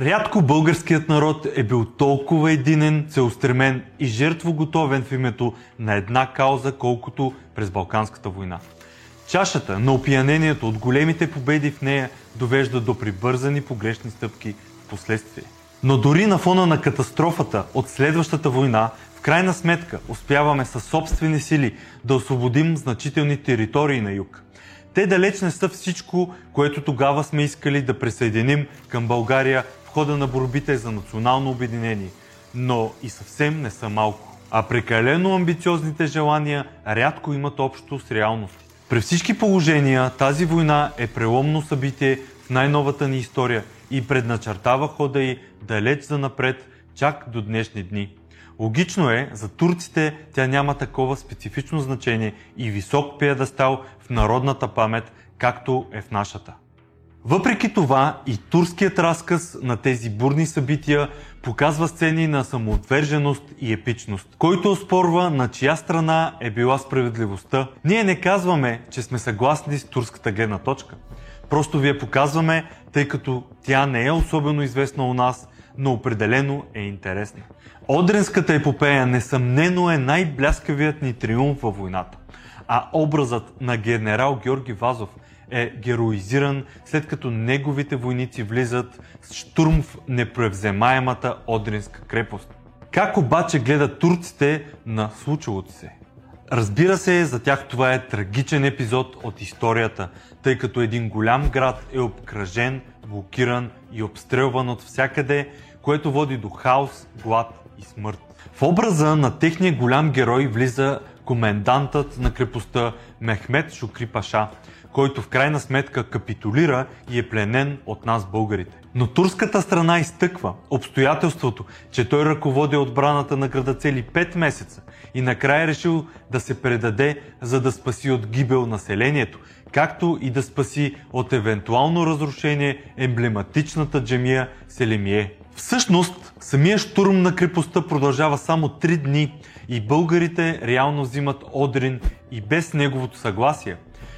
Рядко българският народ е бил толкова единен, целостремен и жертвоготовен в името на една кауза, колкото през Балканската война. Чашата на опиянението от големите победи в нея довежда до прибързани погрешни стъпки в последствие. Но дори на фона на катастрофата от следващата война, в крайна сметка успяваме със собствени сили да освободим значителни територии на юг. Те далеч не са всичко, което тогава сме искали да присъединим към България хода на борбите за национално обединение, но и съвсем не са малко. А прекалено амбициозните желания рядко имат общо с реалности. При всички положения тази война е преломно събитие в най-новата ни история и предначертава хода й далеч за напред, чак до днешни дни. Логично е, за турците тя няма такова специфично значение и висок пиедестал в народната памет, както е в нашата. Въпреки това и турският разказ на тези бурни събития показва сцени на самоотверженост и епичност, който оспорва на чия страна е била справедливостта. Ние не казваме, че сме съгласни с турската гледна точка. Просто ви я показваме, тъй като тя не е особено известна у нас, но определено е интересна. Одринската епопея несъмнено е най-бляскавият ни триумф във войната, а образът на генерал Георги Вазов е героизиран след като неговите войници влизат с штурм в непревземаемата Одринска крепост. Как обаче гледат турците на случилото се? Разбира се, за тях това е трагичен епизод от историята, тъй като един голям град е обкръжен, блокиран и обстрелван от всякъде, което води до хаос, глад и смърт. В образа на техния голям герой влиза комендантът на крепостта Мехмед Шукри Паша, който в крайна сметка капитулира и е пленен от нас българите. Но турската страна изтъква обстоятелството, че той ръководи отбраната на града цели 5 месеца и накрая решил да се предаде, за да спаси от гибел населението, както и да спаси от евентуално разрушение емблематичната джемия Селемие. Всъщност, самия штурм на крепостта продължава само 3 дни и българите реално взимат Одрин и без неговото съгласие.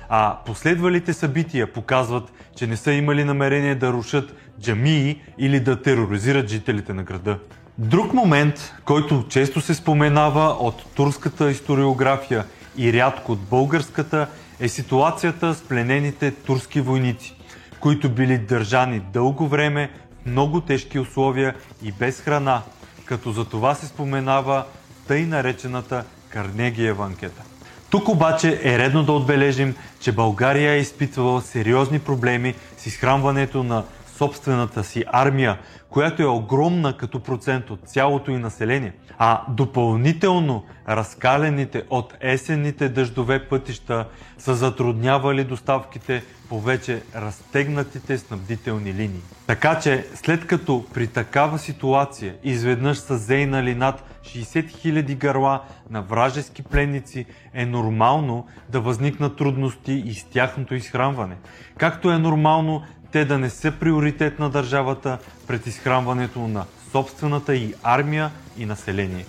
А последвалите събития показват, че не са имали намерение да рушат джамии или да тероризират жителите на града. Друг момент, който често се споменава от турската историография и рядко от българската, е ситуацията с пленените турски войници, които били държани дълго време много тежки условия и без храна, като за това се споменава тъй наречената Карнегиева анкета. Тук обаче е редно да отбележим, че България е изпитвала сериозни проблеми с изхранването на собствената си армия, която е огромна като процент от цялото и население, а допълнително разкалените от есенните дъждове пътища са затруднявали доставките по вече разтегнатите снабдителни линии. Така че, след като при такава ситуация изведнъж са зейнали над 60 000 гърла на вражески пленници, е нормално да възникнат трудности и с тяхното изхранване. Както е нормално те да не са приоритет на държавата пред изхранването на собствената и армия и население.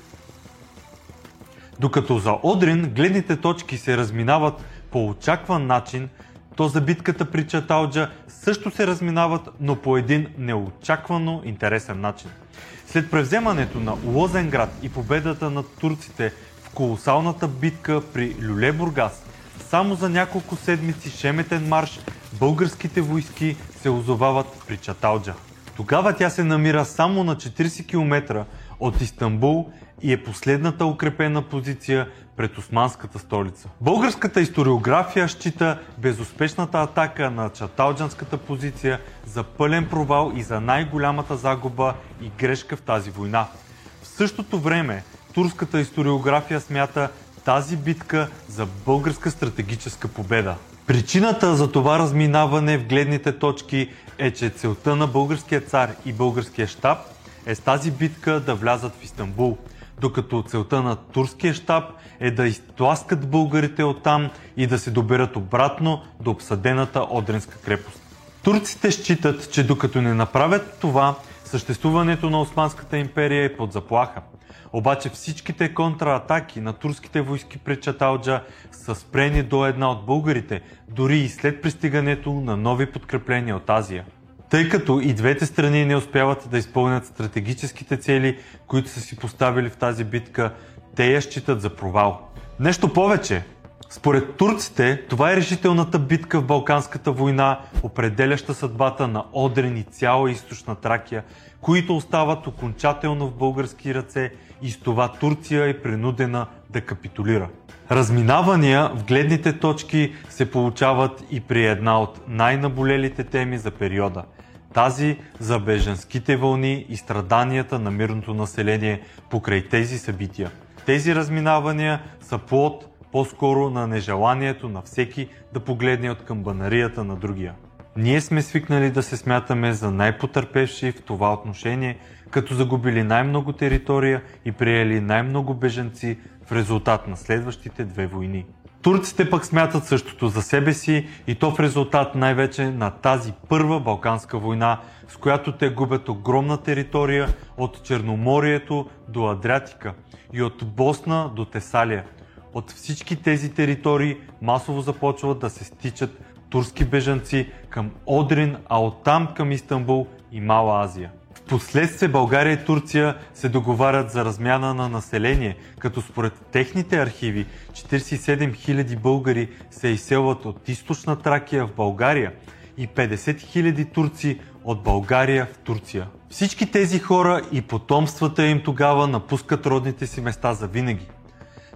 Докато за Одрин гледните точки се разминават по очакван начин, то за битката при Чаталджа също се разминават, но по един неочаквано интересен начин. След превземането на Лозенград и победата на турците в колосалната битка при Люле-Бургас, само за няколко седмици шеметен марш българските войски се озовават при Чаталджа. Тогава тя се намира само на 40 км от Истанбул и е последната укрепена позиция пред османската столица. Българската историография счита безуспешната атака на чаталджанската позиция за пълен провал и за най-голямата загуба и грешка в тази война. В същото време турската историография смята тази битка за българска стратегическа победа. Причината за това разминаване в гледните точки е, че целта на българския цар и българския щаб е с тази битка да влязат в Истанбул, докато целта на турския щаб е да изтласкат българите оттам и да се доберат обратно до обсъдената Одринска крепост. Турците считат, че докато не направят това, съществуването на Османската империя е под заплаха. Обаче всичките контратаки на турските войски пред Чаталджа са спрени до една от българите, дори и след пристигането на нови подкрепления от Азия. Тъй като и двете страни не успяват да изпълнят стратегическите цели, които са си поставили в тази битка, те я считат за провал. Нещо повече, според турците, това е решителната битка в Балканската война, определяща съдбата на Одрен и цяла източна Тракия, които остават окончателно в български ръце и с това Турция е принудена да капитулира. Разминавания в гледните точки се получават и при една от най-наболелите теми за периода – тази за беженските вълни и страданията на мирното население покрай тези събития. Тези разминавания са плод по-скоро на нежеланието на всеки да погледне от камбанарията на другия. Ние сме свикнали да се смятаме за най-потърпевши в това отношение, като загубили най-много територия и приели най-много беженци в резултат на следващите две войни. Турците пък смятат същото за себе си и то в резултат най-вече на тази първа Балканска война, с която те губят огромна територия от Черноморието до Адриатика и от Босна до Тесалия. От всички тези територии масово започват да се стичат турски бежанци към Одрин, а оттам към Истанбул и Мала Азия. Впоследствие България и Турция се договарят за размяна на население, като според техните архиви 47 000 българи се изселват от източна Тракия в България и 50 000 турци от България в Турция. Всички тези хора и потомствата им тогава напускат родните си места за винаги.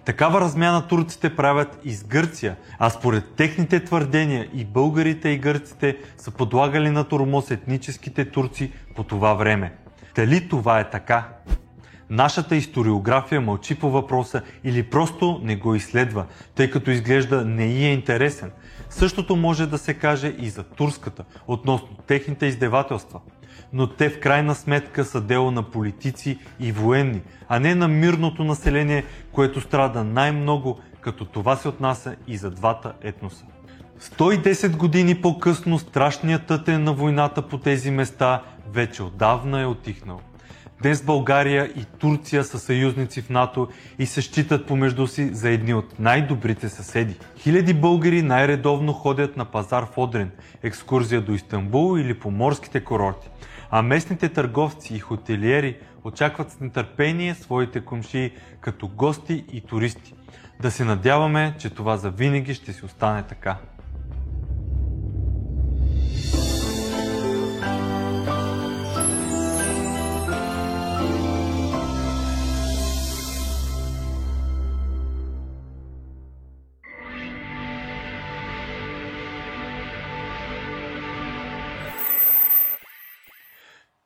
Такава размяна турците правят и с Гърция, а според техните твърдения и българите и гърците са подлагали на тормоз етническите турци по това време. Дали това е така? Нашата историография мълчи по въпроса или просто не го изследва, тъй като изглежда не и е интересен. Същото може да се каже и за турската, относно техните издевателства – но те в крайна сметка са дело на политици и военни, а не на мирното население, което страда най-много, като това се отнася и за двата етноса. 110 години по-късно страшният тътен на войната по тези места вече отдавна е отихнал. Днес България и Турция са съюзници в НАТО и се считат помежду си за едни от най-добрите съседи. Хиляди българи най-редовно ходят на пазар в Одрен, екскурзия до Истанбул или по морските курорти а местните търговци и хотелиери очакват с нетърпение своите комшии като гости и туристи. Да се надяваме, че това за винаги ще си остане така.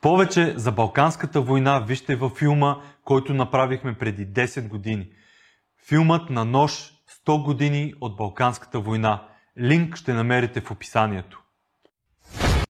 Повече за Балканската война вижте във филма, който направихме преди 10 години. Филмът на нож 100 години от Балканската война. Линк ще намерите в описанието.